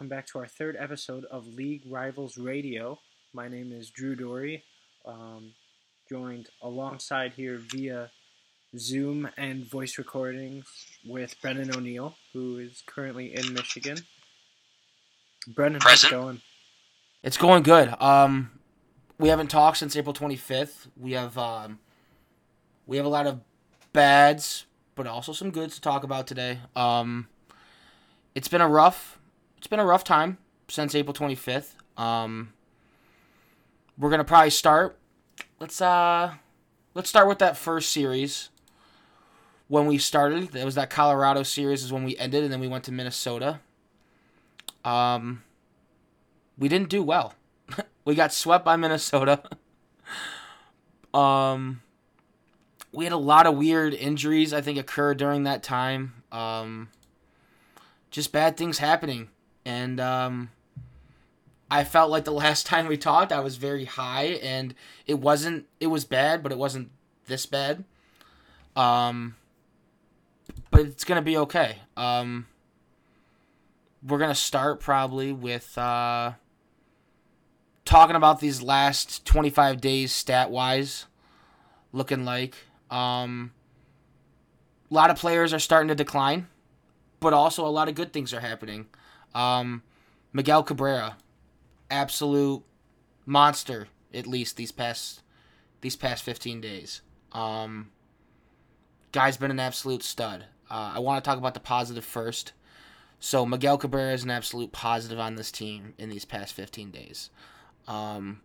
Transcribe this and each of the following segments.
and gentlemen. Welcome back to our third episode of League Rivals Radio. My name is Drew Dory, um, joined alongside here via Zoom and voice recordings with Brennan O'Neill, who is currently in Michigan. Brennan, how's it going? It's going good. Um, we haven't talked since April 25th. We have um, we have a lot of bads, but also some goods to talk about today. Um, it's been a rough, it's been a rough time since April 25th. Um, we're gonna probably start. Let's uh, let's start with that first series. When we started, it was that Colorado series is when we ended, and then we went to Minnesota. Um, we didn't do well. we got swept by Minnesota. um, we had a lot of weird injuries. I think occur during that time. Um, just bad things happening, and um, I felt like the last time we talked, I was very high, and it wasn't. It was bad, but it wasn't this bad. Um, but it's gonna be okay. Um, we're gonna start probably with uh, talking about these last 25 days stat wise looking like um, a lot of players are starting to decline but also a lot of good things are happening um, miguel cabrera absolute monster at least these past these past 15 days um, guy's been an absolute stud uh, i want to talk about the positive first so Miguel Cabrera is an absolute positive on this team in these past 15 days. Um,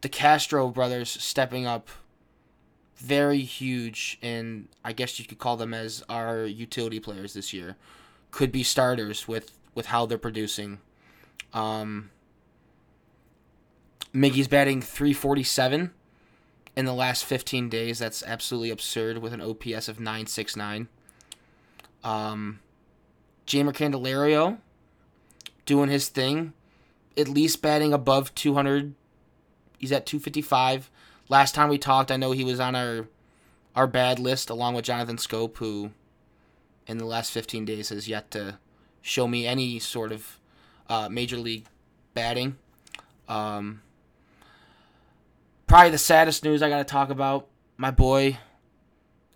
the Castro brothers stepping up very huge, and I guess you could call them as our utility players this year. Could be starters with with how they're producing. Um, Miggy's batting 347 in the last 15 days. That's absolutely absurd with an OPS of 969. Um, Jeimer Candelario doing his thing, at least batting above 200. He's at 255. Last time we talked, I know he was on our our bad list along with Jonathan Schoop, who in the last 15 days has yet to show me any sort of uh, major league batting. Um, probably the saddest news I got to talk about my boy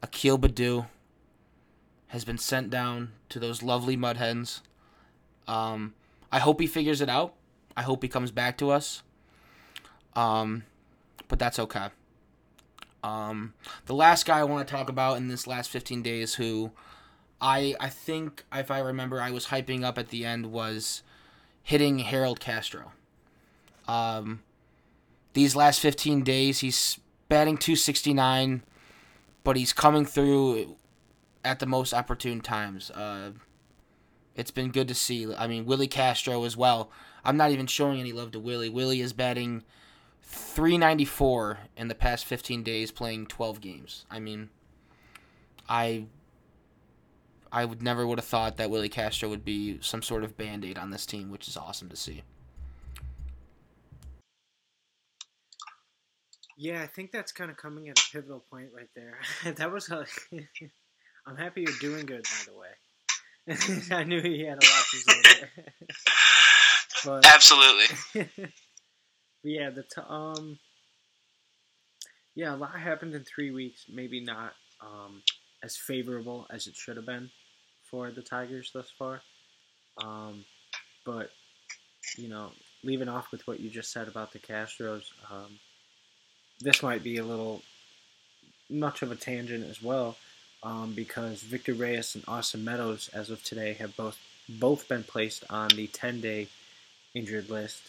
Akil Baddoo has been sent down to those lovely mud hens. Um, I hope he figures it out. I hope he comes back to us. Um, but that's okay. Um, the last guy I want to talk about in this last 15 days, who I I think if I remember, I was hyping up at the end was hitting Harold Castro. Um, these last 15 days, he's batting 269, but he's coming through at the most opportune times. Uh, it's been good to see. I mean, Willie Castro as well. I'm not even showing any love to Willie. Willie is batting 394 in the past 15 days, playing 12 games. I mean, I I would never would have thought that Willie Castro would be some sort of band aid on this team, which is awesome to see. Yeah, I think that's kind of coming at a pivotal point right there. that was a. I'm happy you're doing good, by the way. I knew he had a lot to say there. but Absolutely. yeah, the t- um, yeah, a lot happened in three weeks. Maybe not um as favorable as it should have been for the Tigers thus far. Um, but you know, leaving off with what you just said about the Castros, um, this might be a little much of a tangent as well, um, because Victor Reyes and Austin Meadows, as of today, have both both been placed on the 10-day injured list.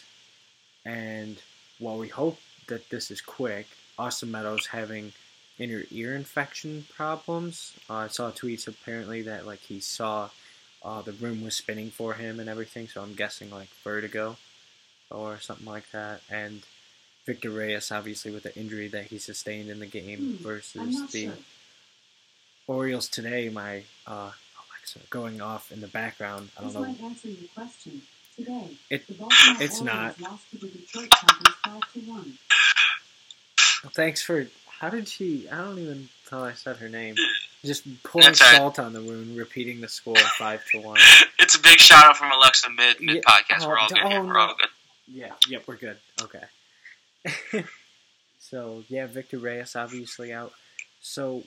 And while we hope that this is quick, Austin Meadows having inner ear infection problems. Uh, I saw tweets apparently that like he saw uh, the room was spinning for him and everything, so I'm guessing like vertigo or something like that. And Victor Reyes, obviously, with the injury that he sustained in the game Hmm, versus the sure. Orioles today. My uh, Alexa going off in the background. I don't This know. might answer your question. Today, It- it's Orioles not. lost to the Detroit Tigers 5 to 1. Thanks for. How did she? I don't even tell I said her name. Just pouring That's right. salt on the wound, repeating the score five to one. It's a big shout out from Alexa mid mid Yeah, podcast. oh, We're all d- good. oh, We're all good. Yeah. Yep, we're good. Okay. so yeah, Victor Reyes obviously out. So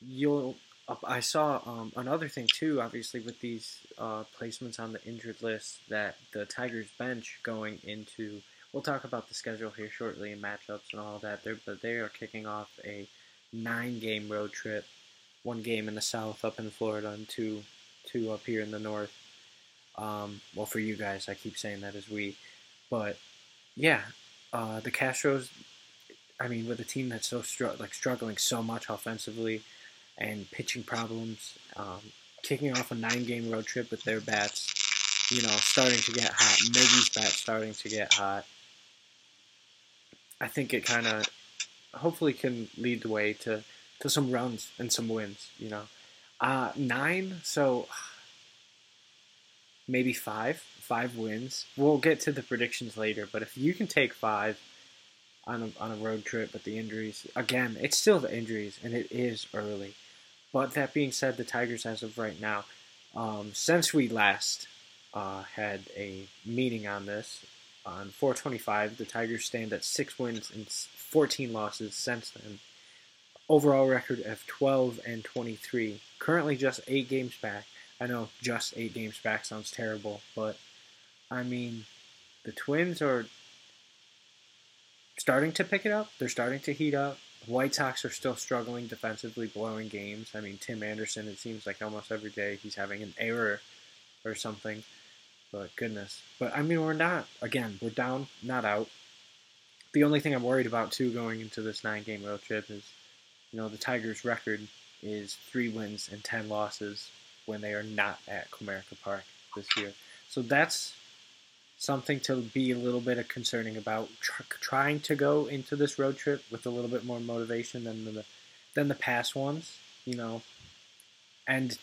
you'll. uh, I saw um, another thing too. Obviously, with these uh, placements on the injured list, that the Tigers bench going into. We'll talk about the schedule here shortly and matchups and all that. They're, but they are kicking off a nine-game road trip. One game in the south, up in Florida, and two, two up here in the north. Um, well, for you guys, I keep saying that as we, but yeah, uh, the Castros. I mean, with a team that's so str- like struggling so much offensively, and pitching problems, um, kicking off a nine-game road trip with their bats, you know, starting to get hot. Miggy's bat starting to get hot. I think it kind of, hopefully, can lead the way to to some runs and some wins. You know, uh, nine. So maybe five, five wins. We'll get to the predictions later, but if you can take five on a, on a road trip with the injuries, again, it's still the injuries and it is early. But that being said, the Tigers, as of right now, um, since we last uh, had a meeting on this on 425, the Tigers stand at six wins and 14 losses since then. Overall record of 12 and 23. Currently just eight games back. I know just eight games back sounds terrible, but I mean, the Twins are starting to pick it up. They're starting to heat up. White Sox are still struggling defensively, blowing games. I mean, Tim Anderson, it seems like almost every day he's having an error or something. But goodness. But I mean, we're not, again, we're down, not out. The only thing I'm worried about, too, going into this nine game road trip is, you know, the Tigers' record is three wins and 10 losses when they are not at Comerica Park this year. So that's something to be a little bit concerning about. Tr- trying to go into this road trip with a little bit more motivation than the than the past ones, you know, and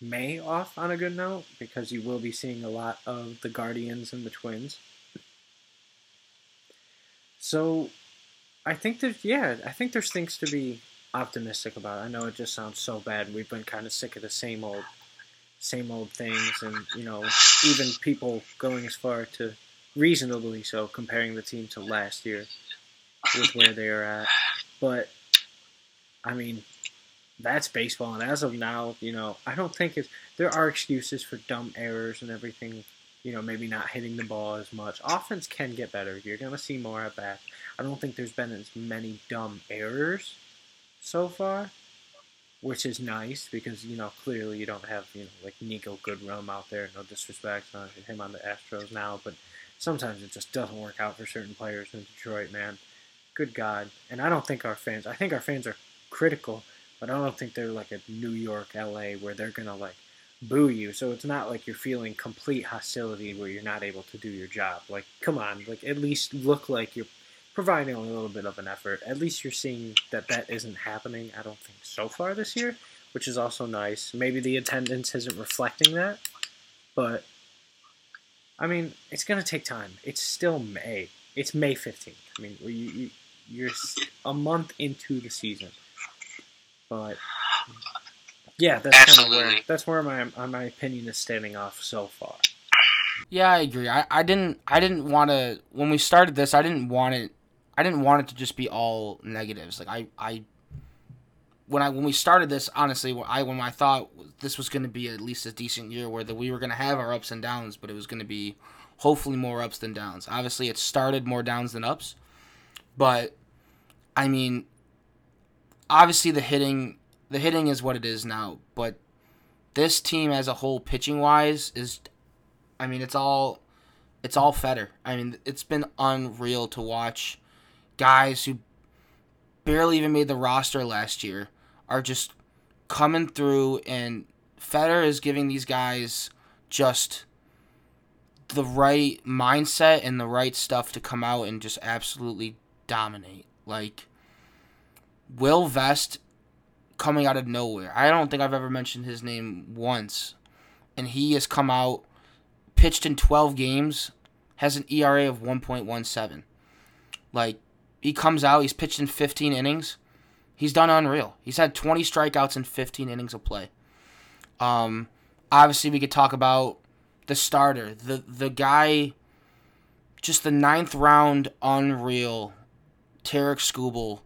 May off on a good note because you will be seeing a lot of the Guardians and the Twins. So, I think that yeah, I think there's things to be optimistic about. I know it just sounds so bad. We've been kind of sick of the same old, same old things, and you know, even people going as far to reasonably so comparing the team to last year with where they are at. But I mean, that's baseball, and as of now, you know, I don't think it's there are excuses for dumb errors and everything. You know, maybe not hitting the ball as much. Offense can get better. You're gonna see more at bat. I don't think there's been as many dumb errors so far, which is nice because you know clearly you don't have you know like Niko Goodrum out there. No disrespect on him on the Astros now, but sometimes it just doesn't work out for certain players in Detroit, man. Good God, and I don't think our fans. I think our fans are critical, but I don't think they're like a New York, LA, where they're gonna like boo you. So it's not like you're feeling complete hostility where you're not able to do your job. Like, come on, like at least look like you're providing a little bit of an effort. At least you're seeing that that isn't happening. I don't think so far this year, which is also nice. Maybe the attendance isn't reflecting that, but I mean, it's gonna take time. It's still May. It's May fifteenth. I mean, you, you you're a month into the season, but yeah, that's kind of where Absolutely. that's where my my opinion is standing off so far. Yeah, I agree. I, I didn't I didn't want to when we started this. I didn't want it. I didn't want it to just be all negatives. Like I I when I when we started this, honestly, when I when I thought this was going to be at least a decent year where that we were going to have our ups and downs, but it was going to be hopefully more ups than downs. Obviously, it started more downs than ups, but I mean, obviously the hitting the hitting is what it is now, but this team as a whole pitching wise is I mean, it's all it's all Fetter. I mean, it's been unreal to watch guys who barely even made the roster last year are just coming through and Fetter is giving these guys just the right mindset and the right stuff to come out and just absolutely dominate. Like Will Vest coming out of nowhere. I don't think I've ever mentioned his name once. And he has come out pitched in 12 games, has an ERA of 1.17. Like, he comes out, he's pitched in 15 innings, He's done unreal. He's had 20 strikeouts in 15 innings of play. Um, obviously, we could talk about the starter, the the guy, just the ninth round, unreal, Tarik Skubal,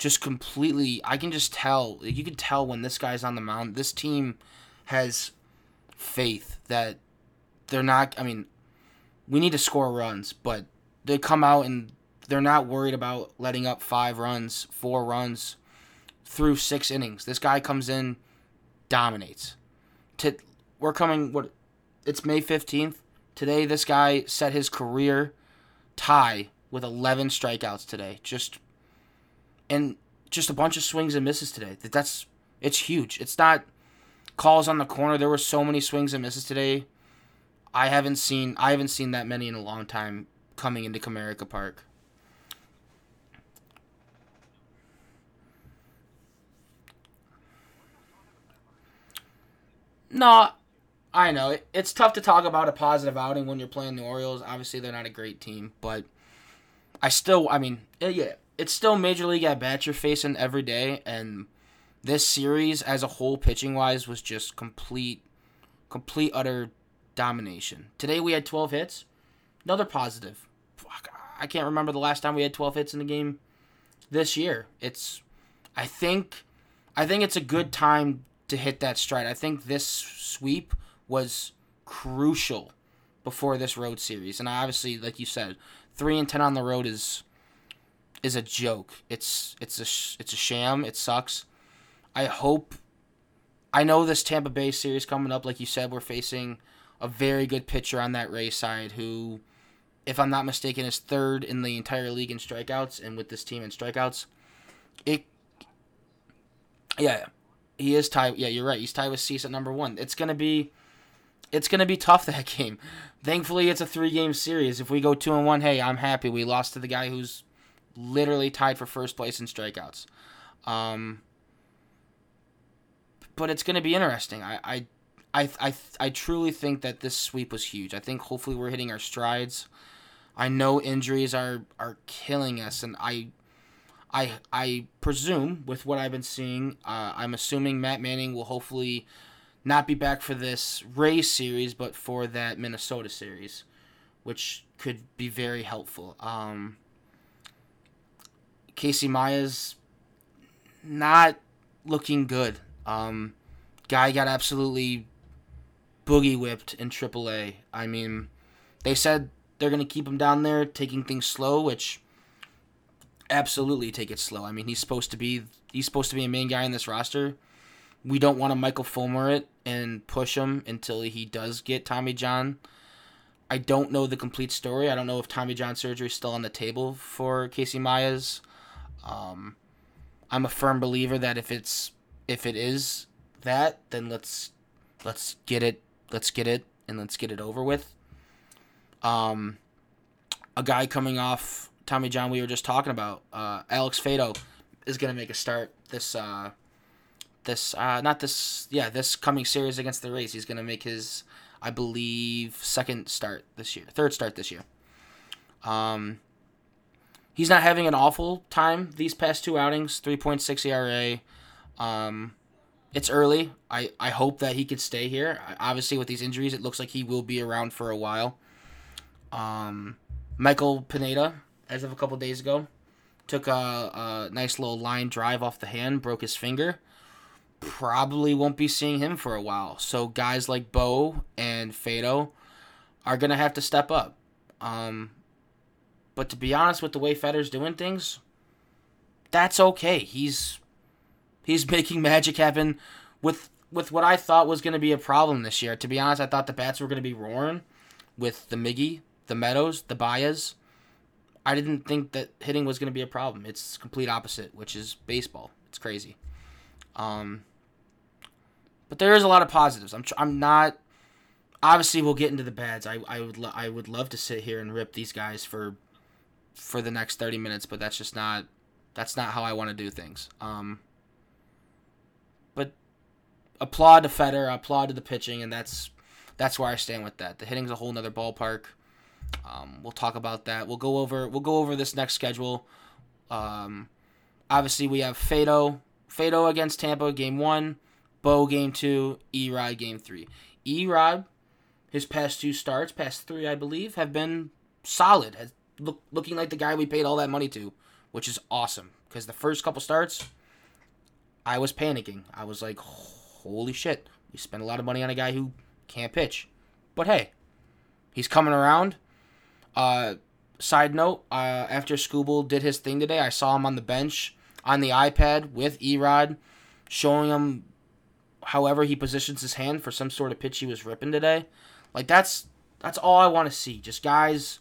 just completely. I can just tell. You can tell when this guy's on the mound. This team has faith that they're not. I mean, we need to score runs, but they come out and they're not worried about letting up five runs, four runs through six innings. This guy comes in, dominates. To, we're coming. What? It's May fifteenth. Today, this guy set his career tie with eleven strikeouts today. Just and just a bunch of swings and misses today. That that's it's huge. It's not calls on the corner. There were so many swings and misses today. I haven't seen I haven't seen that many in a long time coming into Comerica Park. No, I know it's tough to talk about a positive outing when you're playing the Orioles. Obviously, they're not a great team, but I still, I mean, yeah, it's still Major League at bats you're facing every day, and this series as a whole, pitching wise, was just complete, complete utter domination. Today we had 12 hits, another positive. Fuck, I can't remember the last time we had 12 hits in the game this year. It's, I think, I think it's a good time to hit that stride. I think this sweep was crucial before this road series, and obviously, like you said, three and ten on the road is is a joke. It's it's a sh- it's a sham. It sucks. I hope. I know this Tampa Bay series coming up, like you said, we're facing a very good pitcher on that Ray side who, if I'm not mistaken, is third in the entire league in strikeouts, and with this team in strikeouts, it. Yeah, he is tied. Yeah, you're right. He's tied with Cease at number one. It's gonna be, it's gonna be tough that game. Thankfully, it's a three game series. If we go two and one, hey, I'm happy. We lost to the guy who's literally tied for first place in strikeouts. Um, but it's gonna be interesting. I, I, I, I, I truly think that this sweep was huge. I think hopefully we're hitting our strides. I know injuries are are killing us, and I I I presume with what I've been seeing, uh, I'm assuming Matt Manning will hopefully not be back for this Rays series, but for that Minnesota series, which could be very helpful. Um, Casey Mize's not looking good. Um, guy got absolutely boogie whipped in AAA. I mean, they said they're gonna keep him down there, taking things slow, which absolutely take it slow. I mean, he's supposed to be he's supposed to be a main guy in this roster. We don't want to Michael Fulmer it and push him until he does get Tommy John. I don't know the complete story. I don't know if Tommy John surgery is still on the table for Casey Mize. Um, I'm a firm believer that if it's if it is that, then let's let's get it let's get it and let's get it over with. Um, a guy coming off Tommy John we were just talking about, uh, Alex Faedo is gonna make a start this uh, this uh, not this yeah this coming series against the Rays. He's gonna make his I believe second start this year, third start this year. Um, he's not having an awful time these past two outings. Three point six ERA. Um, it's early. I, I hope that he could stay here. Obviously, with these injuries, it looks like he will be around for a while. Um, Michael Pineda as of a couple days ago. Took a, a nice little line drive off the hand, broke his finger. Probably won't be seeing him for a while. So guys like Beau and Faedo are gonna have to step up. Um, but to be honest, with the way Fetter's doing things, that's okay. He's he's making magic happen with with what I thought was going to be a problem this year. To be honest, I thought the bats were going to be roaring with the Miggy, the Meadows, the Baez. I didn't think that hitting was going to be a problem. It's complete opposite, which is baseball. It's crazy. Um, but there is a lot of positives. I'm tr- I'm not. Obviously, we'll get into the bads. I I would lo- I would love to sit here and rip these guys for for the next thirty minutes, but that's just not that's not how I want to do things. Um, but applaud to Fetter, applaud to the pitching, and that's that's where I stand with that. The hitting's a whole nother ballpark. Um, we'll talk about that. We'll go over we'll go over this next schedule. Um, obviously we have Faedo, Faedo against Tampa game one, Beau game two, Erod game three. Erod, his past two starts, past three I believe, have been solid. Has look, looking like the guy we paid all that money to, which is awesome. Because the first couple starts, I was panicking. I was like, holy shit, we spent a lot of money on a guy who can't pitch. But hey, he's coming around. Uh, side note, uh, after Skubal did his thing today, I saw him on the bench on the iPad with Erod, showing him however he positions his hand for some sort of pitch he was ripping today. Like that's that's all I want to see. Just guys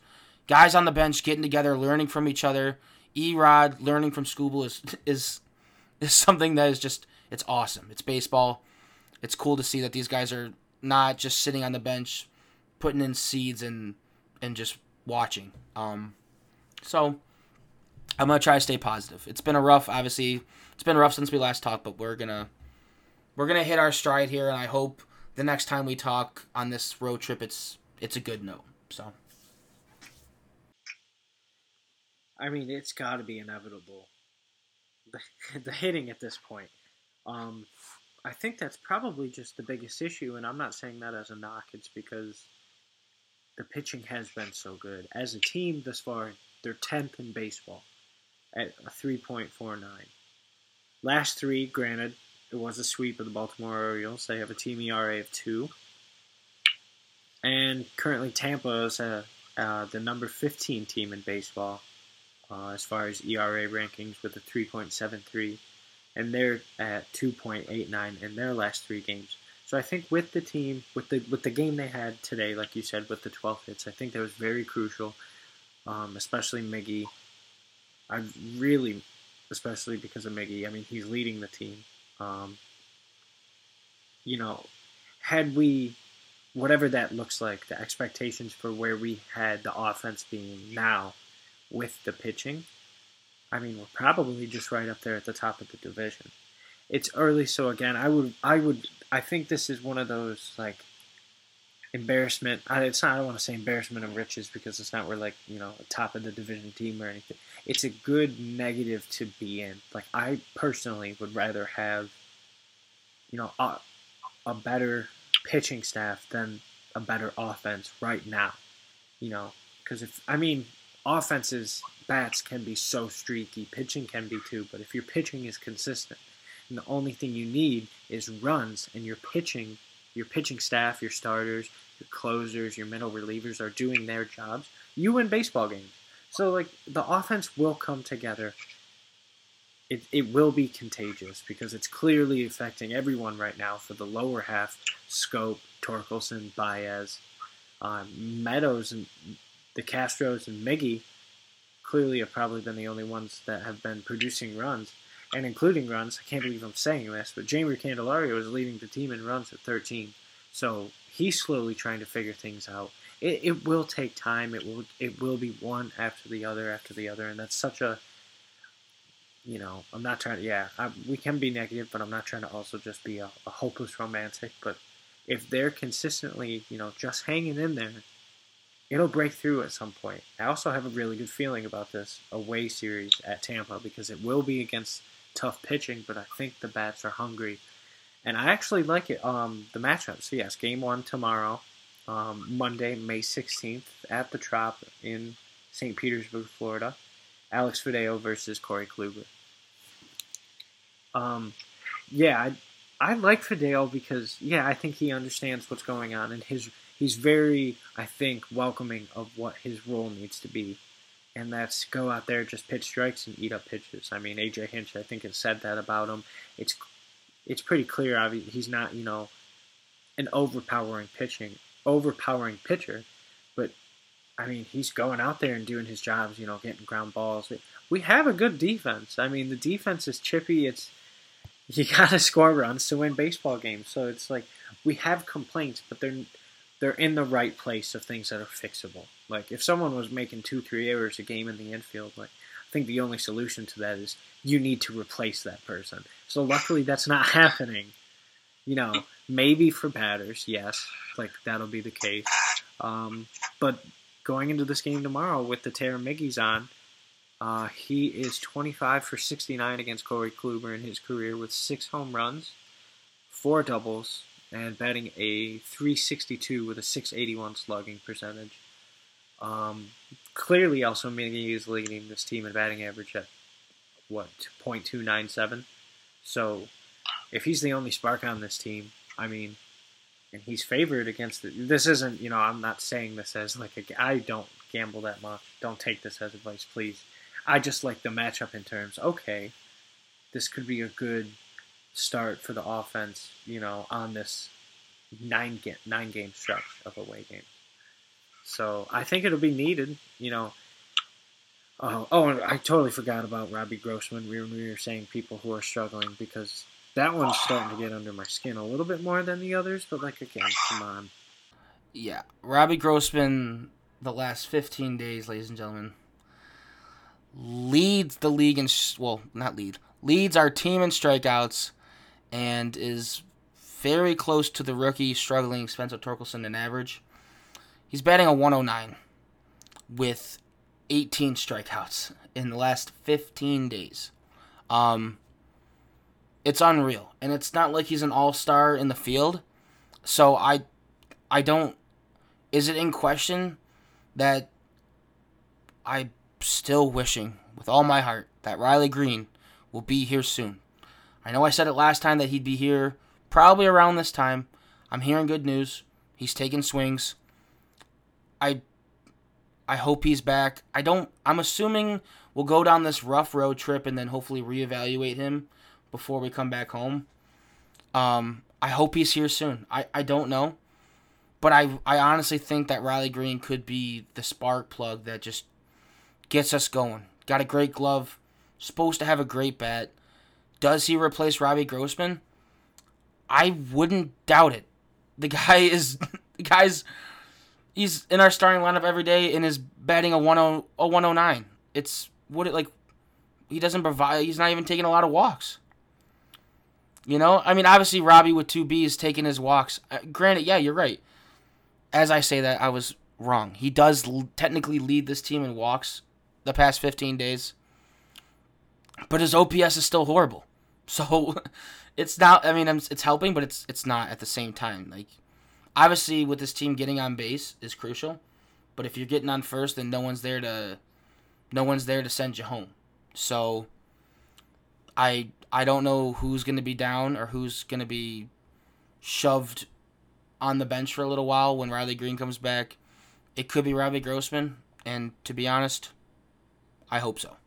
guys on the bench getting together, learning from each other. Erod learning from Skubal is is is something that is just it's awesome. It's baseball. It's cool to see that these guys are not just sitting on the bench, putting in seeds and and just watching. Um, so I'm gonna try to stay positive. It's been a rough, obviously, it's been rough since we last talked, but we're gonna we're gonna hit our stride here, and I hope the next time we talk on this road trip, it's it's a good note. So. I mean, it's got to be inevitable. The, hitting at this point. Um, I think that's probably just the biggest issue, and I'm not saying that as a knock. It's because the pitching has been so good. As a team this far, they're 10th in baseball at a 3.49. Last three, granted, it was a sweep of the Baltimore Orioles. They have a team ERA of 2. And currently, Tampa is a, uh, the number 15 team in baseball uh, as far as ERA rankings with a 3.73, and they're at 2.89 in their last three games. So I think with the team, with the with the game they had today, like you said, with the 12 hits, I think that was very crucial, um, especially Miggy. I really, especially because of Miggy. I mean, he's leading the team. Um, you know, had we, whatever that looks like, the expectations for where we had the offense being now with the pitching, I mean, we're probably just right up there at the top of the division. It's early, so again, I would, I would, I think this is one of those like embarrassment. I, it's not. I don't want to say embarrassment of riches because it's not. We're like you know top of the division team or anything. It's a good negative to be in. Like I personally would rather have, you know, a, a better pitching staff than a better offense right now. You know, because if I mean offenses bats can be so streaky, pitching can be too, but if your pitching is consistent and the only thing you need is runs and your pitching your pitching staff, your starters, your closers, your middle relievers are doing their jobs, you win baseball games. So like the offense will come together. It, it will be contagious because it's clearly affecting everyone right now for the lower half. Schoop, Torkelson, Baez, um, Meadows, and the Castros and Miggy clearly have probably been the only ones that have been producing runs and including runs. I can't believe I'm saying this, but Jeimer Candelario is leading the team in runs at 13. So he's slowly trying to figure things out. It, it will take time. It will it will be one after the other after the other, and that's such a you know I'm not trying to yeah I, we can be negative, but I'm not trying to also just be a, a hopeless romantic. But if they're consistently you know just hanging in there, it'll break through at some point. I also have a really good feeling about this away series at Tampa because it will be against tough pitching, but I think the bats are hungry, and I actually like it. Um, the matchup. So yes, game one tomorrow, um, Monday, May sixteenth at the Trop in St. Petersburg, Florida. Alex Faedo versus Corey Kluber. Um, yeah, I, I like Faedo because yeah, I think he understands what's going on, and his he's very, I think, welcoming of what his role needs to be and that's go out there, just pitch strikes and eat up pitches. I mean, AJ Hinch, I think, has said that about him. It's it's pretty clear. Obviously, he's not you know an overpowering pitching overpowering pitcher, but I mean, he's going out there and doing his jobs. You know, getting ground balls. We have a good defense. I mean, the defense is chippy. It's you got to score runs to win baseball games. So it's like we have complaints, but they're they're in the right place of things that are fixable. Like if someone was making two, three errors a game in the infield, like I think the only solution to that is you need to replace that person. So luckily that's not happening. You know, maybe for batters, yes, like that'll be the case. Um, but going into this game tomorrow with the Tara Miggy's on, Uh, he is 25 for 69 against Corey Kluber in his career with six home runs, four doubles, and batting a 362 with a 681 slugging percentage. Um, clearly, also meaning he is leading this team in batting average at what .297. So, if he's the only spark on this team, I mean, and he's favored against it. This isn't, you know, I'm not saying this as like a. I don't gamble that much. Don't take this as advice, please. I just like the matchup in terms. Okay, this could be a good start for the offense. You know, on this nine game nine game stretch of away games. So I think it'll be needed. You know. Uh, oh, oh! I totally forgot about Robbie Grossman. We were, we were saying people who are struggling because that one's starting to get under my skin a little bit more than the others. But like again, come on. Yeah, Robbie Grossman, the last 15 days, ladies and gentlemen, leads the league in sh- well, not lead, leads our team in strikeouts, and is very close to the rookie struggling Spencer Torkelson in average. He's batting a 109 with 18 strikeouts in the last 15 days. Um, it's unreal, and it's not like he's an all-star in the field. So I, I don't. Is it in question that I'm still wishing with all my heart that Riley Greene will be here soon. I know I said it last time that he'd be here probably around this time. I'm hearing good news. He's taking swings. I I hope he's back. I don't I'm assuming we'll go down this rough road trip and then hopefully reevaluate him before we come back home. Um I hope he's here soon. I, I don't know. But I I honestly think that Riley Greene could be the spark plug that just gets us going. Got a great glove, supposed to have a great bat. Does he replace Robbie Grossman? I wouldn't doubt it. The guy is the guy's he's in our starting lineup every day and is batting a 10 a 109. It's what it like he doesn't provide he's not even taking a lot of walks. You know, I mean, obviously Robbie with two B's taking his walks. Uh, granted, yeah, you're right. As I say that, I was wrong. He does l- technically lead this team in walks the past 15 days, but his OPS is still horrible. So it's not. I mean, it's helping, but it's it's not at the same time. Like obviously, with this team getting on base is crucial, but if you're getting on first, then no one's there to no one's there to send you home. So I I don't know who's going to be down or who's going to be shoved on the bench for a little while when Riley Greene comes back. It could be Robbie Grossman, and to be honest, I hope so.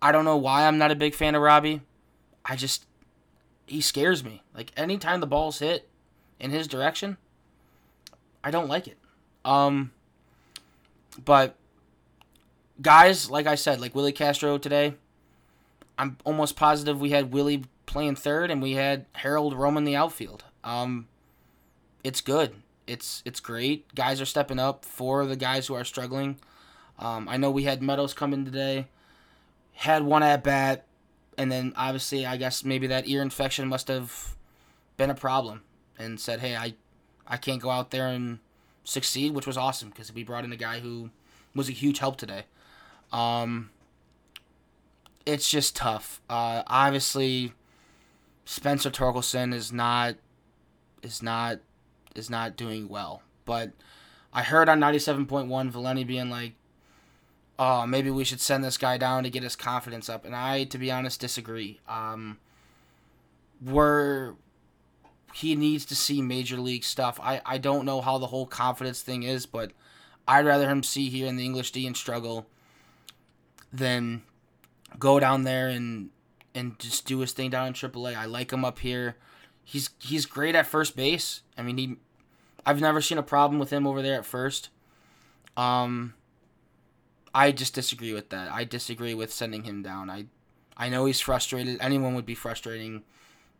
I don't know why I'm not a big fan of Robbie. I just he scares me. Like anytime the ball's hit in his direction, I don't like it. Um but guys, like I said, like Willie Castro today, I'm almost positive we had Willie playing third and we had Harold roaming the outfield. Um, it's good. It's it's great. Guys are stepping up for the guys who are struggling. Um, I know we had Meadows come in today, had one at bat, and then obviously I guess maybe that ear infection must have been a problem, and said, hey, I I can't go out there and succeed, which was awesome because we brought in a guy who was a huge help today. Um, it's just tough. Uh, obviously, Spencer Torkelson is not is not is not doing well. But I heard on ninety seven point one Valenti being like, "Oh, maybe we should send this guy down to get his confidence up." And I, to be honest, disagree. Um, we're he needs to see major league stuff. I, I don't know how the whole confidence thing is, but I'd rather him see here in the English D and struggle than go down there and and just do his thing down in AAA. I like him up here. He's he's great at first base. I mean, he I've never seen a problem with him over there at first. Um I just disagree with that. I disagree with sending him down. I I know he's frustrated. Anyone would be frustrating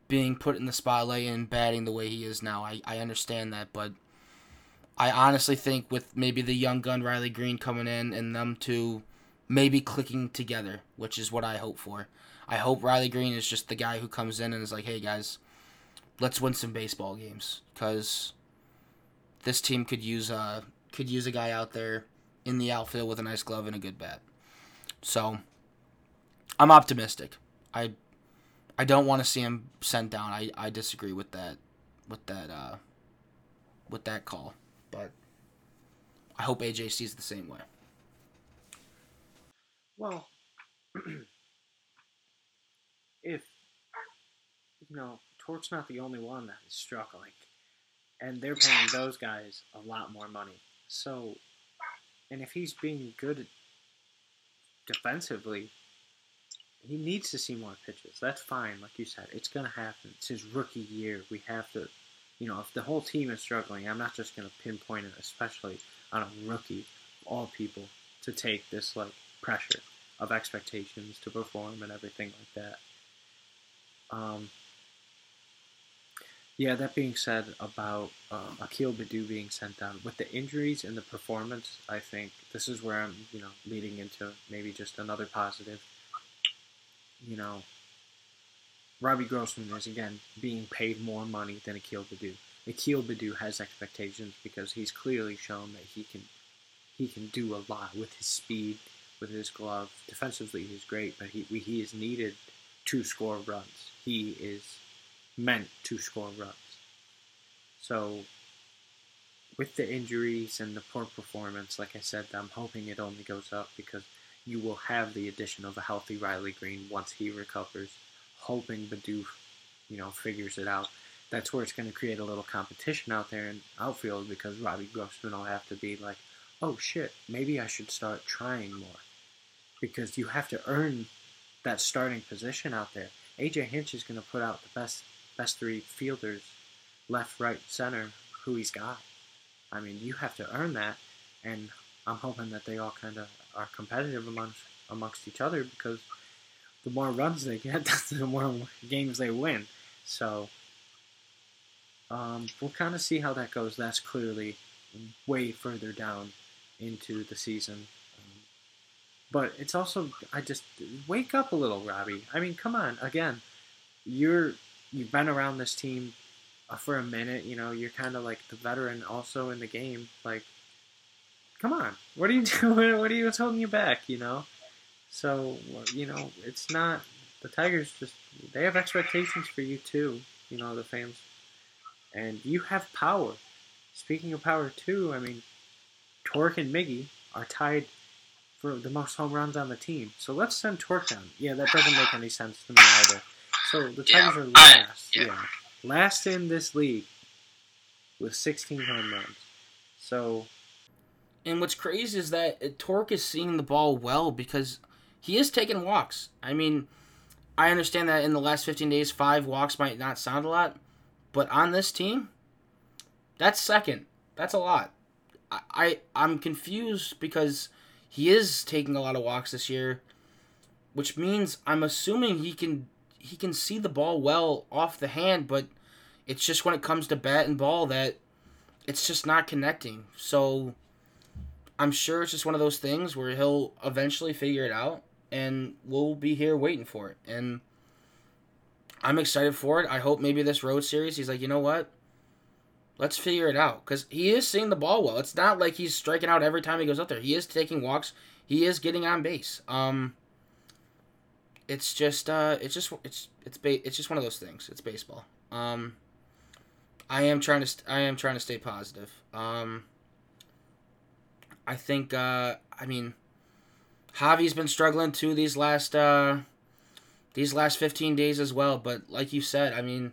being put in the spotlight and batting the way he is now. I, I understand that, but I honestly think with maybe the young gun Riley Greene coming in and them two maybe clicking together, which is what I hope for. I hope Riley Greene is just the guy who comes in and is like, "Hey guys, let's win some baseball games," because this team could use a could use a guy out there in the outfield with a nice glove and a good bat. So I'm optimistic. I I don't want to see him sent down. I, I disagree with that with that uh with that call. But I hope AJ sees the same way. Well, if you know, Torque's not the only one that is struggling, and they're paying those guys a lot more money. So, and if he's being good defensively, he needs to see more pitches. That's fine, like you said. It's gonna happen. It's his rookie year. We have to, you know, if the whole team is struggling, I'm not just gonna pinpoint it, especially on a rookie, all people, to take this like pressure of expectations to perform and everything like that. Um, yeah, that being said, about um, Akil Baddoo being sent down with the injuries and the performance, I think this is where I'm, you know, leading into maybe just another positive. You know, Robbie Grossman is again being paid more money than Akil Baddoo. Akil Baddoo has expectations because he's clearly shown that he can he can do a lot with his speed, with his glove. Defensively, he's great, but he he is needed to score runs. He is meant to score runs. So, with the injuries and the poor performance, like I said, I'm hoping it only goes up because you will have the addition of a healthy Riley Greene once he recovers. Hoping Baddoo, you know, figures it out. That's where it's going to create a little competition out there in outfield because Robbie Grossman will have to be like, oh shit, maybe I should start trying more. Because you have to earn that starting position out there. AJ Hinch is going to put out the best best three fielders, left, right, center, who he's got. I mean, you have to earn that, and I'm hoping that they all kind of are competitive amongst amongst each other because the more runs they get, the more games they win. So um, we'll kind of see how that goes. That's clearly way further down into the season. But it's also, I just wake up a little, Robbie. I mean, come on. Again, you're you've been around this team uh, for a minute. You know, you're kind of like the veteran also in the game. Like, come on, what are you doing? What are you? What's holding you back? You know. So you know, it's not the Tigers. Just they have expectations for you too. You know, the fans, and you have power. Speaking of power too, I mean, Torque and Miggy are tied for the most home runs on the team. So let's send Torque down. Yeah, that doesn't make any sense to me either. So the Yeah, Tigers are I- last. yeah. yeah. Last in this league with 16 home runs. So And what's crazy is that Torque is seeing the ball well because he is taking walks. I mean, I understand that in the last 15 days, five walks might not sound a lot, but on this team, that's second. That's a lot. I, I I'm confused because he is taking a lot of walks this year, which means I'm assuming he can he can see the ball well off the hand, but it's just when it comes to bat and ball that it's just not connecting. So I'm sure it's just one of those things where he'll eventually figure it out, and we'll be here waiting for it. And I'm excited for it. I hope maybe this road series, he's like, you know what? Let's figure it out because he is seeing the ball well. It's not like he's striking out every time he goes out there. He is taking walks. He is getting on base. Um, it's just, uh, it's just, it's, it's, ba- it's just one of those things. It's baseball. Um, I am trying to, st- I am trying to stay positive. Um, I think uh I mean Javi's been struggling too these last uh these last 15 days as well, but like you said, I mean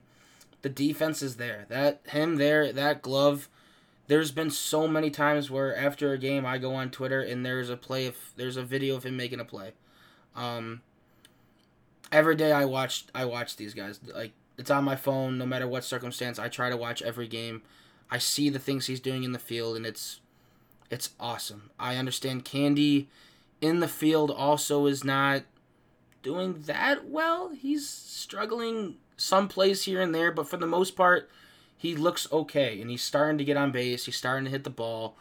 the defense is there. That him there, that glove there's been so many times where after a game I go on Twitter and there's a play of there's a video of him making a play. Um every day I watch I watch these guys like it's on my phone no matter what circumstance. I try to watch every game. I see the things he's doing in the field and it's it's awesome. I understand Candy in the field also is not doing that well. He's struggling some plays here and there, but for the most part, he looks okay and he's starting to get on base. He's starting to hit the ball.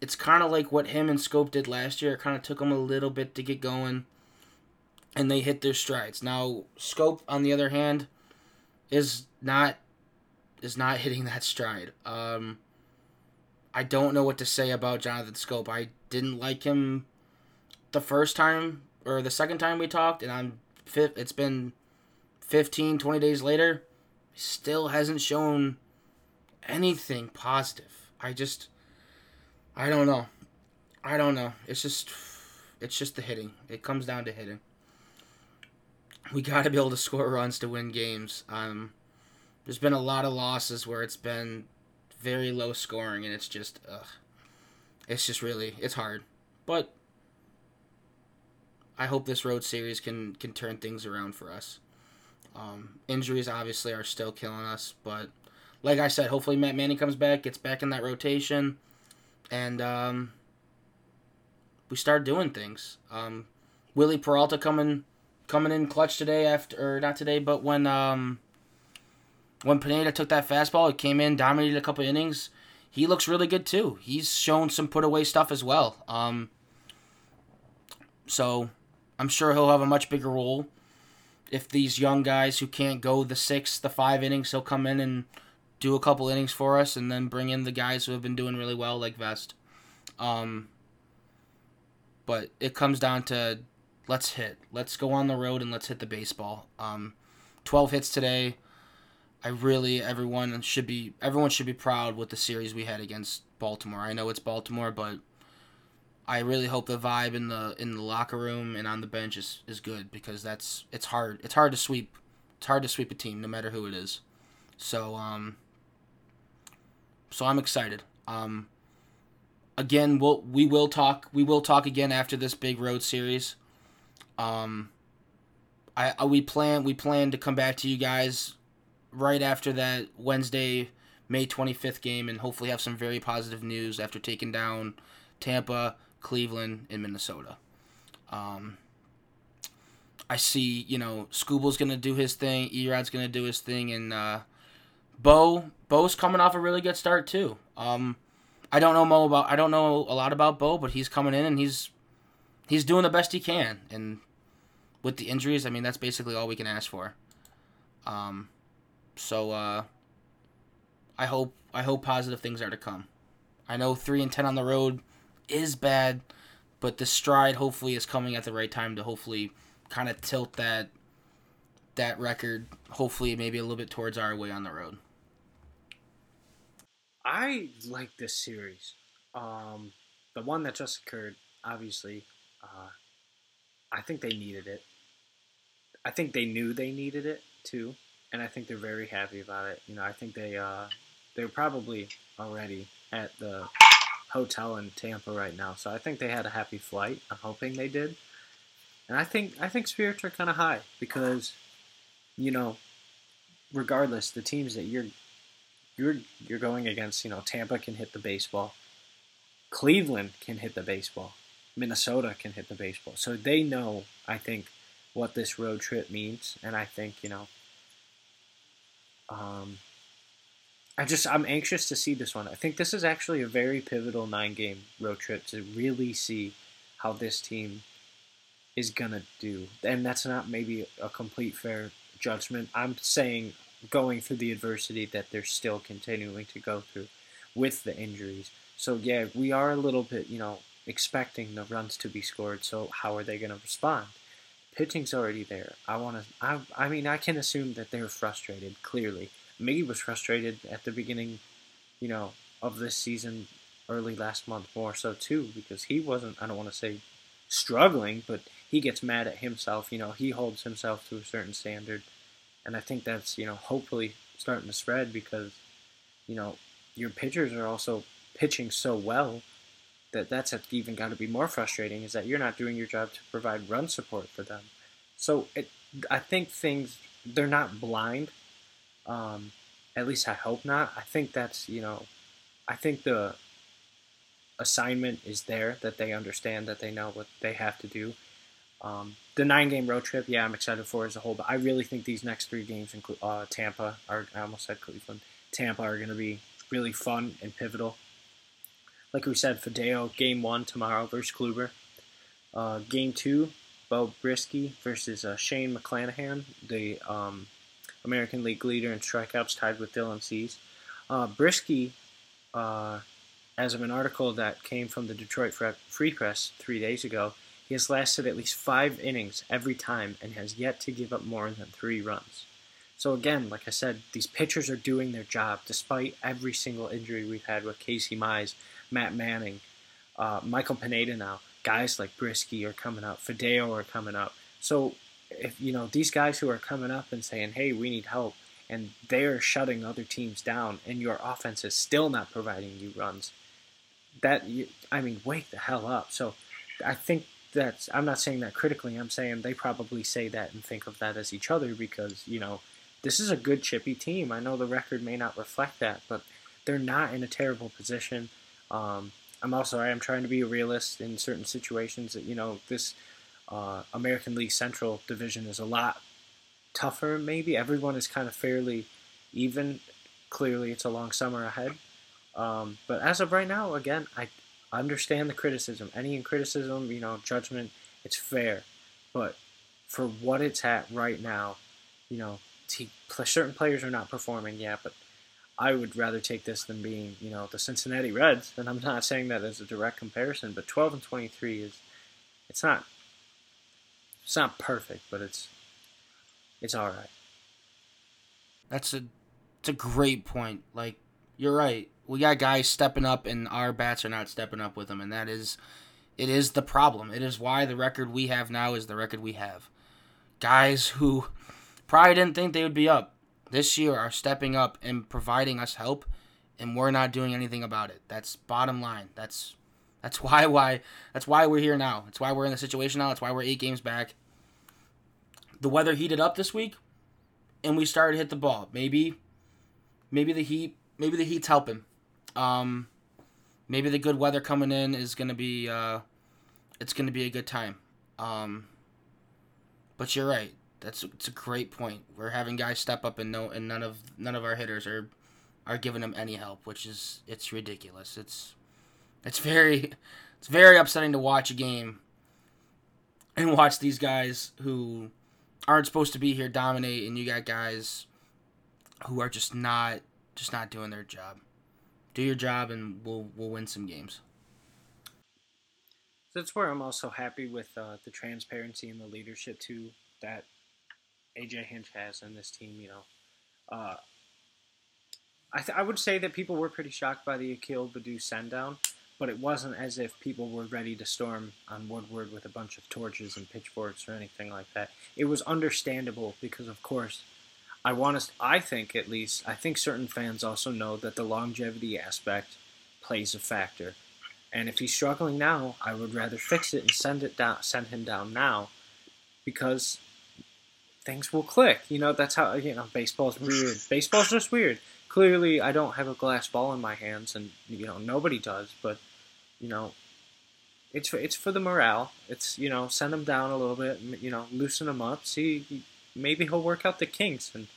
It's kind of like what him and Schoop did last year. It kind of took him a little bit to get going, and they hit their strides. Now Schoop, on the other hand, is not is not hitting that stride. Um, I don't know what to say about Jonathan Schoop. I didn't like him the first time or the second time we talked, and I'm. It's been 15, 20 days later. Still hasn't shown anything positive. I just, I don't know. I don't know. It's just, it's just the hitting. It comes down to hitting. We got to be able to score runs to win games. Um, there's been a lot of losses where it's been very low scoring, and it's just, ugh. It's just really, it's hard. But I hope this road series can can turn things around for us. Um, injuries obviously are still killing us, but like I said, hopefully Matt Manning comes back, gets back in that rotation, and um, we start doing things. Um, Willie Peralta coming coming in clutch today after or not today, but when um, when Pineda took that fastball, it came in, dominated a couple innings. He looks really good too. He's shown some put away stuff as well. Um, so I'm sure he'll have a much bigger role. If these young guys who can't go the six, the five innings, he'll come in and do a couple innings for us, and then bring in the guys who have been doing really well, like Vest. Um, but it comes down to let's hit, let's go on the road, and let's hit the baseball. Um, Twelve hits today. I really everyone should be everyone should be proud with the series we had against Baltimore. I know it's Baltimore, but I really hope the vibe in the in the locker room and on the bench is, is good because that's it's hard. It's hard to sweep. It's hard to sweep a team no matter who it is. So um so I'm excited. Um again, we'll we will talk we will talk again after this big road series. Um I, I we plan we plan to come back to you guys right after that Wednesday May 25th game and hopefully have some very positive news after taking down Tampa, Cleveland, and Minnesota. Um, I see, you know, Skubal's gonna do his thing, Erod's gonna do his thing, and uh, Beau Beau's coming off a really good start too. Um, I don't know Mo about I don't know a lot about Bo, but he's coming in and he's he's doing the best he can. And with the injuries, I mean that's basically all we can ask for. Um, so uh, I hope I hope positive things are to come. I know three and ten on the road is bad, but the stride hopefully is coming at the right time to hopefully kind of tilt that that record hopefully maybe a little bit towards our way on the road. I like this series. Um, the one that just occurred, obviously, uh, I think they needed it. I think they knew they needed it too, and I think they're very happy about it. You know, I think they uh, they're probably already at the hotel in Tampa right now, so I think they had a happy flight. I'm hoping they did, and I think I think spirits are kind of high because, you know, regardless, the teams that you're you're you're going against, you know, Tampa can hit the baseball, Cleveland can hit the baseball, Minnesota can hit the baseball, so they know. I think what this road trip means, and I think you know. Um, I just I'm anxious to see this one. I think this is actually a very pivotal nine game road trip to really see how this team is gonna do. And that's not maybe a complete fair judgment. I'm saying going through the adversity that they're still continuing to go through with the injuries. So yeah, we are a little bit, you know, expecting the runs to be scored. So how are they going to respond? Pitching's already there. I want to. I. I mean, I can assume that they're frustrated. Clearly, Miggy was frustrated at the beginning, you know, of this season, early last month more so too because he wasn't. I don't want to say struggling, but he gets mad at himself. You know, he holds himself to a certain standard, and I think that's you know hopefully starting to spread because, you know, your pitchers are also pitching so well that that's even got to be more frustrating is that you're not doing your job to provide run support for them. So it, I think things they're not blind. Um, at least I hope not. I think that's you know, I think the assignment is there that they understand that they know what they have to do. Um, the nine game road trip, yeah, I'm excited for as a whole, but I really think these next three games in uh, Tampa I almost said Cleveland, Tampa are going to be really fun and pivotal like we said, Faedo, game one tomorrow versus Kluber. Uh, game two, Beau Brieske versus uh, Shane McClanahan, the um, American League leader in strikeouts, tied with Dylan Cease. Uh, Brieske, uh, as of an article that came from the Detroit Free Press three days ago, He has lasted at least five innings every time and has yet to give up more than three runs. So again, like I said, these pitchers are doing their job despite every single injury we've had with Casey Mize, Matt Manning, uh, Michael Pineda now. Guys like Brieske are coming up, Faedo are coming up. So if you know these guys who are coming up and saying, "Hey, we need help," and they're shutting other teams down, and your offense is still not providing you runs, that you, I mean, wake the hell up. So I think that's I'm not saying that critically. I'm saying they probably say that and think of that as each other because you know this is a good chippy team. I know the record may not reflect that, but they're not in a terrible position. Um, I'm also I am trying to be a realist in certain situations. That you know this uh, American League Central division is a lot tougher. Maybe everyone is kind of fairly even. Clearly, it's a long summer ahead. Um, but as of right now, again, I understand the criticism. Any criticism, you know, judgment, it's fair. But for what it's at right now, you know, t- certain players are not performing, yeah, but I would rather take this than being, you know, the Cincinnati Reds. And I'm not saying that as a direct comparison, but 12 and 23 is, it's not, it's not perfect, but it's, it's all right. That's a, it's a great point. Like you're right. We got guys stepping up, and our bats are not stepping up with them, and that is, it is the problem. It is why the record we have now is the record we have. Guys who probably didn't think they would be up this year are stepping up and providing us help, and we're not doing anything about it. That's bottom line. That's that's why why that's why we're here now. That's why we're in the situation now. That's why we're eight games back. The weather heated up this week, and we started to hit the ball. Maybe, maybe the heat, maybe the heat's helping. Um, maybe the good weather coming in is gonna be, uh, it's gonna be a good time. Um, but you're right. That's it's a great point. We're having guys step up and no, and none of none of our hitters are are giving them any help, which is it's ridiculous. It's it's very it's very upsetting to watch a game and watch these guys who aren't supposed to be here dominate and you got guys who are just not just not doing their job. Do your job and we'll we'll win some games. That's where I'm also happy with uh, the transparency and the leadership too that AJ Hinch has in this team. You know, uh, I th- I would say that people were pretty shocked by the Akil Baddoo send down, but it wasn't as if people were ready to storm on Woodward with a bunch of torches and pitchforks or anything like that. It was understandable because, of course, I want to. I think at least I think certain fans also know that the longevity aspect plays a factor. And if he's struggling now, I would rather fix it and send it down, send him down now, because things will click. You know, that's how you know baseball's weird. Baseball's just weird. Clearly, I don't have a glass ball in my hands, and you know nobody does. But you know, it's for, it's for the morale. It's you know send him down a little bit. You know, loosen him up. See, maybe he'll work out the kinks. And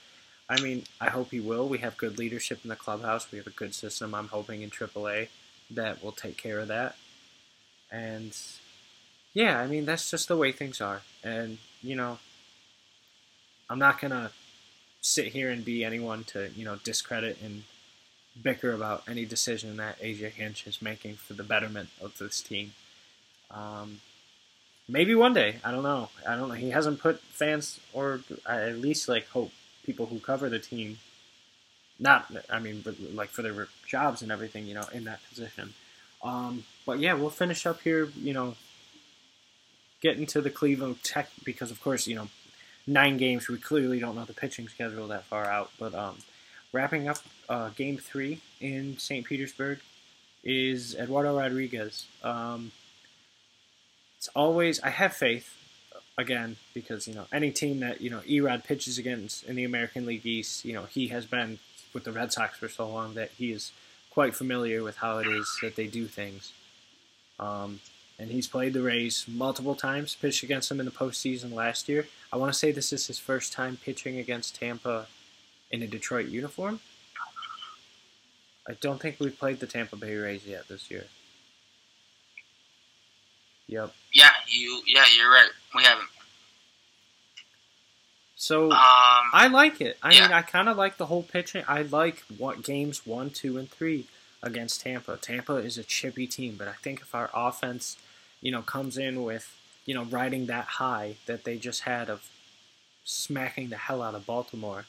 I mean, I hope he will. We have good leadership in the clubhouse. We have a good system. I'm hoping in AAA that will take care of that. And yeah, I mean that's just the way things are. And you know, I'm not gonna sit here and be anyone to you know discredit and bicker about any decision that AJ Hinch is making for the betterment of this team. Um, maybe one day, I don't know. I don't know. He hasn't put fans or at least like hope people who cover the team. Not, I mean, but like for their jobs and everything, you know, in that position. Um, but yeah, we'll finish up here. You know, get into the Cleveland Tech because, of course, you know, nine games. We clearly don't know the pitching schedule that far out. But um, wrapping up uh, Game Three in St. Petersburg is Eduardo Rodriguez. Um, it's always I have faith again because you know any team that you know Erod pitches against in the American League East, you know he has been with the Red Sox for so long that he is quite familiar with how it is that they do things. Um, and he's played the Rays multiple times, pitched against them in the postseason last year. I want to say this is his first time pitching against Tampa in a Detroit uniform. I don't think we've played the Tampa Bay Rays yet this year. Yep. Yeah, you. Yeah, you're right. We haven't. So Um, I like it. I yeah. mean, I kind of like the whole pitching. I like what games one, two, and three against Tampa. Tampa is a chippy team, but I think if our offense, you know, comes in with, you know, riding that high that they just had of smacking the hell out of Baltimore,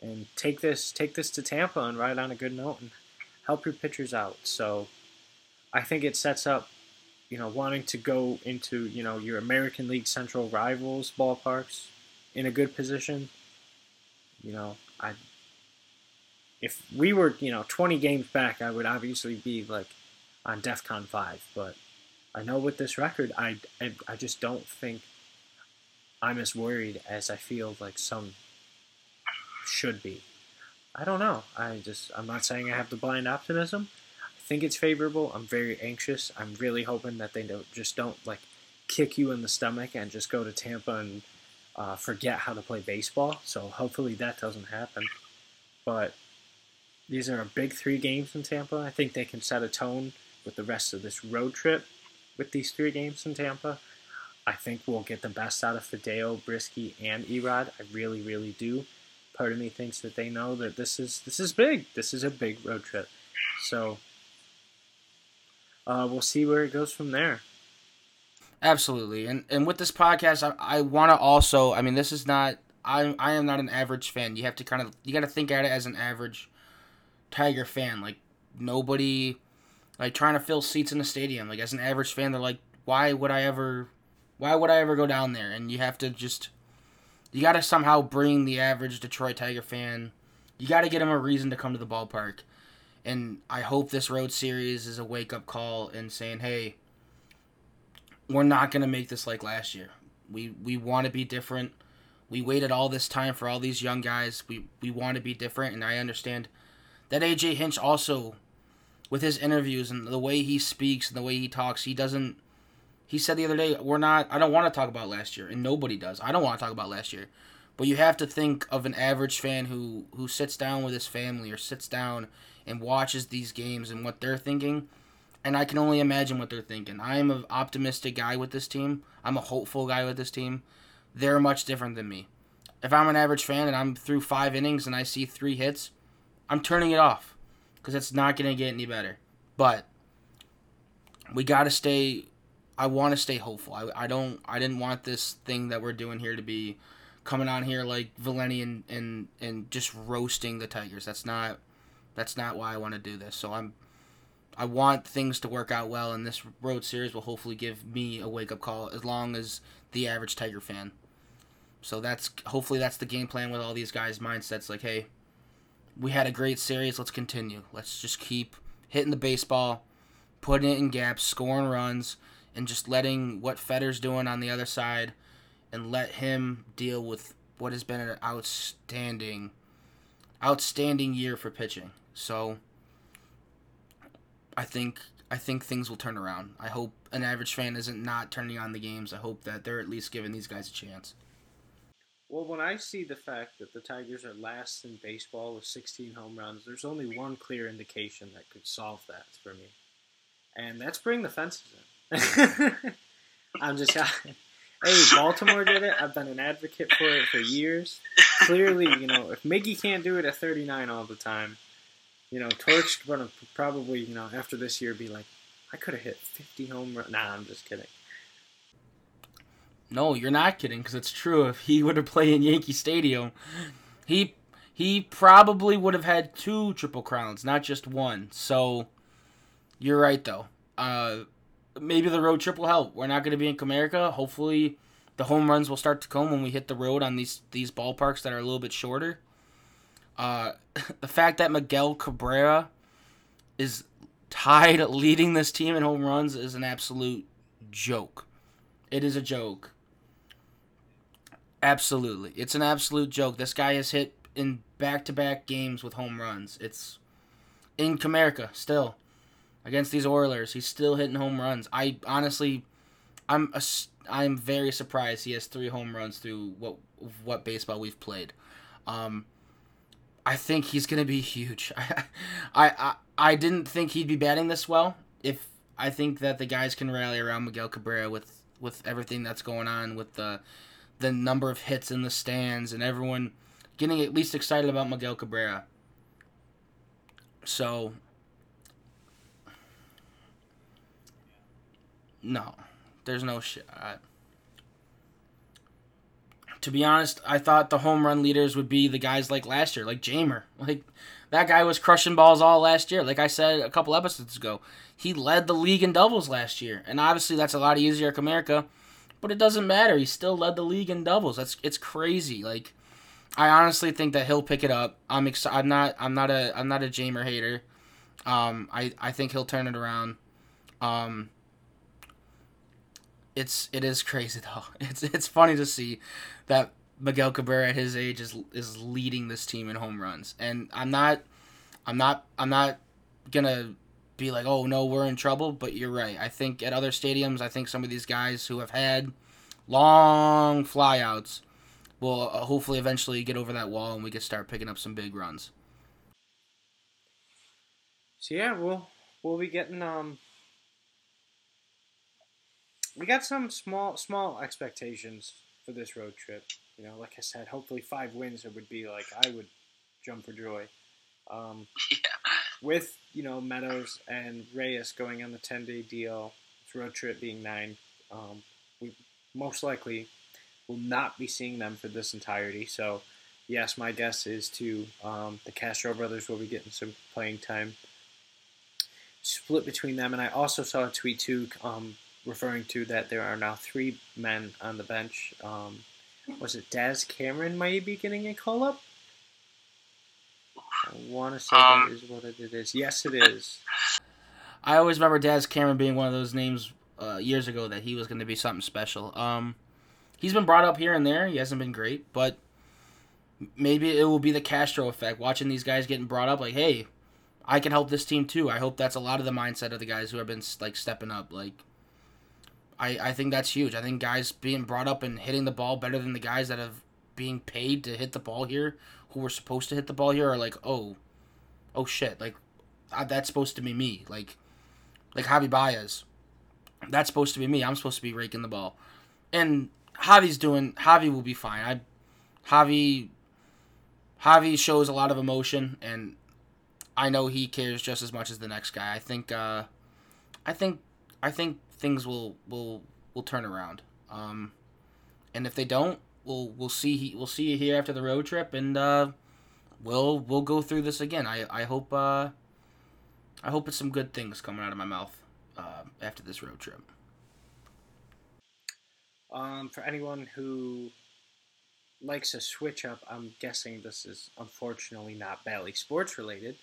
and take this take this to Tampa and ride on a good note and help your pitchers out. So, I think it sets up, you know, wanting to go into you know your American League Central rivals ballparks in a good position. You know, I if we were, you know, 20 games back, I would obviously be like on DEFCON 5. But I know with this record, I, I, I just don't think I'm as worried as I feel like some should be. I don't know. I just, I'm not saying I have the blind optimism. I think it's favorable. I'm very anxious. I'm really hoping that they don't just don't like kick you in the stomach and just go to Tampa and uh, forget how to play baseball. So hopefully that doesn't happen. But these are big three games in Tampa. I think they can set a tone with the rest of this road trip with these three games in Tampa. I think we'll get the best out of Faedo, Brieske, and Erod. I really, really do. Part of me thinks that they know that this is this is big. This is a big road trip. So uh, we'll see where it goes from there. Absolutely, and and with this podcast, I, I want to also. I mean, this is not. I I am not an average fan. You have to kind of you got to think at it as an average Tiger fan. Like nobody, like trying to fill seats in the stadium. Like as an average fan, they're like, why would I ever, why would I ever go down there? And you have to just, you got to somehow bring the average Detroit Tiger fan. You got to get them a reason to come to the ballpark. And I hope this road series is a wake up call and saying, hey, we're not gonna make this like last year. We we want to be different. We waited all this time for all these young guys. We we want to be different, and I understand that AJ Hinch also, with his interviews and the way he speaks and the way he talks, he doesn't. He said the other day, "We're not. I don't want to talk about last year, and nobody does. I don't want to talk about last year." But you have to think of an average fan who who sits down with his family or sits down and watches these games and what they're thinking. And I can only imagine what they're thinking. I am an optimistic guy with this team. I'm a hopeful guy with this team. They're much different than me. If I'm an average fan and I'm through five innings and I see three hits, I'm turning it off because it's not going to get any better. But we got to stay. I want to stay hopeful. I, I don't. I didn't want this thing that we're doing here to be coming on here like Valenti and, and and just roasting the Tigers. That's not. That's not why I want to do this. So I'm. I want things to work out well, and this road series will hopefully give me a wake up call, as long as the average Tiger fan. So that's hopefully that's the game plan with all these guys' mindsets. Like, hey, we had a great series. Let's continue. Let's just keep hitting the baseball, putting it in gaps, scoring runs, and just letting what Fetter's doing on the other side and let him deal with what has been an outstanding outstanding year for pitching. So I think I think things will turn around. I hope an average fan isn't not turning on the games. I hope that they're at least giving these guys a chance. Well, when I see the fact that the Tigers are last in baseball with 16 home runs, there's only one clear indication that could solve that for me, and that's bring the fences in. I'm just, hey, Baltimore did it. I've been an advocate for it for years. Clearly, you know, if Miggy can't do it at 39 all the time, you know, Tork's gonna probably, you know, after this year, be like, I could have hit 50 home runs. Nah, I'm just kidding. No, you're not kidding, because it's true. If he would have played in Yankee Stadium, he he probably would have had two triple crowns, not just one. So you're right, though. Uh, maybe the road trip will help. We're not going to be in Comerica. Hopefully, the home runs will start to come when we hit the road on these these ballparks that are a little bit shorter. Uh, the fact that Miguel Cabrera is tied leading this team in home runs is an absolute joke. It is a joke. Absolutely. It's an absolute joke. This guy has hit in back to back games with home runs. It's in Comerica still. Against these Orioles, he's still hitting home runs. I honestly I'm a, I'm very surprised he has three home runs through what what baseball we've played. Um, I think he's gonna be huge. I, I I didn't think he'd be batting this well. If I think that the guys can rally around Miguel Cabrera with with everything that's going on with the the number of hits in the stands and everyone getting at least excited about Miguel Cabrera. So no, there's no shot. to be honest, I thought the home run leaders would be the guys like last year, like Jeimer. Like that guy was crushing balls all last year. Like I said a couple episodes ago, he led the league in doubles last year, and obviously that's a lot easier at Comerica, but it doesn't matter. He still led the league in doubles. That's it's crazy. Like I honestly think that he'll pick it up. I'm ex- I'm not I'm not a I'm not a Jeimer hater. Um, I I think he'll turn it around. Um, it's it is crazy though. It's it's funny to see that Miguel Cabrera at his age is is leading this team in home runs, and I'm not I'm not I'm not gonna be like oh no we're in trouble, but you're right. I think at other stadiums, I think some of these guys who have had long flyouts will uh, hopefully eventually get over that wall and we can start picking up some big runs. So yeah, we'll we'll be getting um. We got some small small expectations for this road trip. You know, like I said, hopefully five wins. It would be like I would jump for joy. Um, Yeah. with you know Meadows and Reyes going on the ten day deal, road trip being nine, um, we most likely will not be seeing them for this entirety. So, yes, my guess is to um, the Castro brothers will be getting some playing time split between them. And I also saw a tweet too, um, referring to that there are now three men on the bench. Um, was it Daz Cameron might be getting a call up? I want to say Um, that is what it is. Yes, it is. I always remember Daz Cameron being one of those names uh, years ago that he was going to be something special. Um, he's been brought up here and there. He hasn't been great, but maybe it will be the Castro effect. Watching these guys getting brought up, like, hey, I can help this team too. I hope that's a lot of the mindset of the guys who have been like stepping up. Like, I I think that's huge. I think guys being brought up and hitting the ball better than the guys that have being paid to hit the ball here, who were supposed to hit the ball here, are like, oh, oh shit, like uh, that's supposed to be me. Like, like Javi Baez, that's supposed to be me. I'm supposed to be raking the ball, and Javi's doing. Javi will be fine. I, Javi, Javi shows a lot of emotion, and I know he cares just as much as the next guy. I think. Uh, I think. I think things will will will turn around. Um, and if they don't, we'll we'll see. We'll see you here after the road trip, and uh, we'll we'll go through this again. I I hope. Uh, I hope it's some good things coming out of my mouth uh, after this road trip. Um, for anyone who likes a switch up, I'm guessing this is unfortunately not Bally Sports related.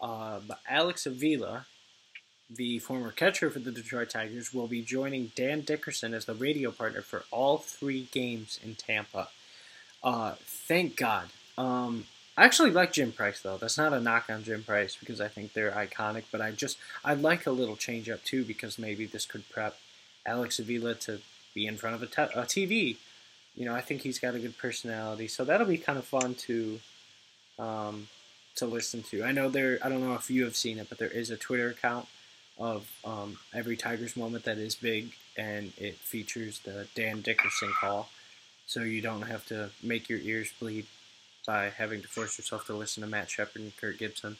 Uh, but Alex Avila, the former catcher for the Detroit Tigers, will be joining Dan Dickerson as the radio partner for all three games in Tampa. Uh, thank God. Um, I actually like Jim Price though. That's not a knock on Jim Price because I think they're iconic. But I just I'd like a little change up too because maybe this could prep Alex Avila to be in front of a, te- a TV. You know, I think he's got a good personality, so that'll be kind of fun to um, to listen to. I know there. I don't know if you have seen it, but there is a Twitter account of um, every Tigers moment that is big, and it features the Dan Dickerson call, so you don't have to make your ears bleed by having to force yourself to listen to Matt Shepard and Kirk Gibson.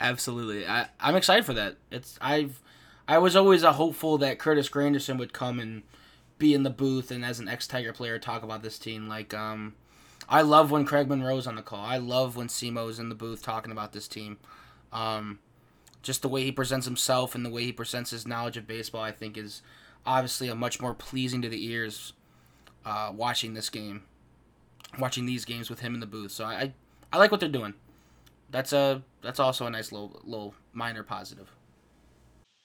Absolutely, I I'm excited for that. It's I've I was always a hopeful that Curtis Granderson would come and be in the booth and as an ex Tiger player talk about this team. Like um, I love when Craig Monroe's on the call. I love when Simo's in the booth talking about this team. Um, just the way he presents himself and the way he presents his knowledge of baseball, I think, is obviously a much more pleasing to the ears uh, watching this game, watching these games with him in the booth. So I, I, like what they're doing. That's a that's also a nice little little minor positive.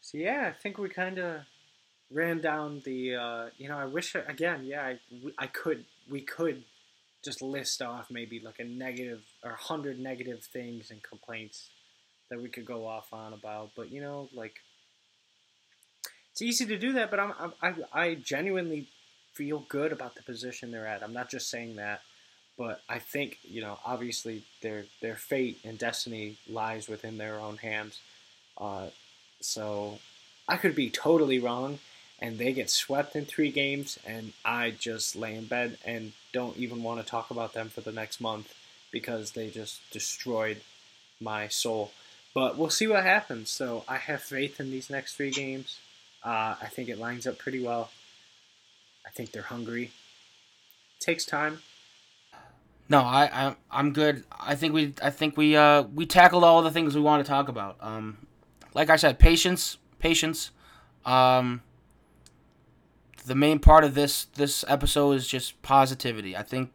So yeah, I think we kind of ran down the. Uh, you know, I wish again. Yeah, I, I could. We could just list off maybe like a negative or hundred negative things and complaints that we could go off on about. But you know, like it's easy to do that. But I'm, I'm I I genuinely feel good about the position they're at. I'm not just saying that, but I think you know, obviously their their fate and destiny lies within their own hands. Uh, so I could be totally wrong, and they get swept in three games, and I just lay in bed and don't even want to talk about them for the next month because they just destroyed my soul. But we'll see what happens. So I have faith in these next three games. Uh, I think it lines up pretty well. I think they're hungry. takes time. No, I, I I'm good. I think we I think we uh we tackled all the things we want to talk about. Um, like I said, patience, patience. Um, the main part of this this episode is just positivity. I think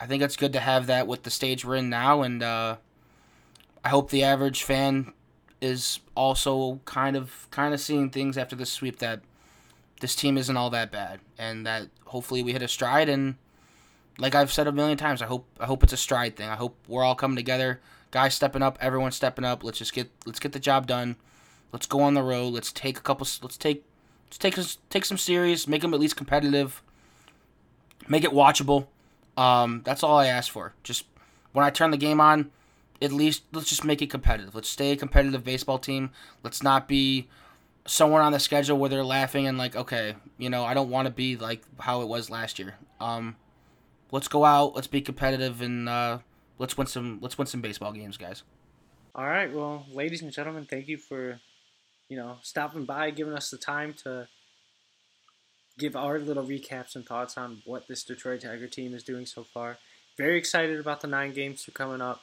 I think it's good to have that with the stage we're in now, and uh, I hope the average fan is also kind of kind of seeing things after this sweep that this team isn't all that bad, and that hopefully we hit a stride. And like I've said a million times, I hope I hope it's a stride thing. I hope we're all coming together, guys stepping up, everyone stepping up. Let's just get let's get the job done. Let's go on the road. Let's take a couple. Let's take let's take take some series. Make them at least competitive. Make it watchable. Um, that's all I ask for. Just when I turn the game on, at least let's just make it competitive. Let's stay a competitive baseball team. Let's not be somewhere on the schedule where they're laughing and like, okay, you know, I don't want to be like how it was last year. Um, let's go out. Let's be competitive and uh, let's win some. Let's win some baseball games, guys. All right, well, ladies and gentlemen, thank you for, you know, stopping by, giving us the time to give our little recaps and thoughts on what this Detroit Tiger team is doing so far. Very excited about the nine games are coming up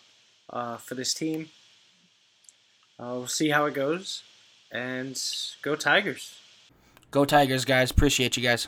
uh, for this team. Uh, we'll see how it goes, and go Tigers. Go Tigers, guys. Appreciate you guys.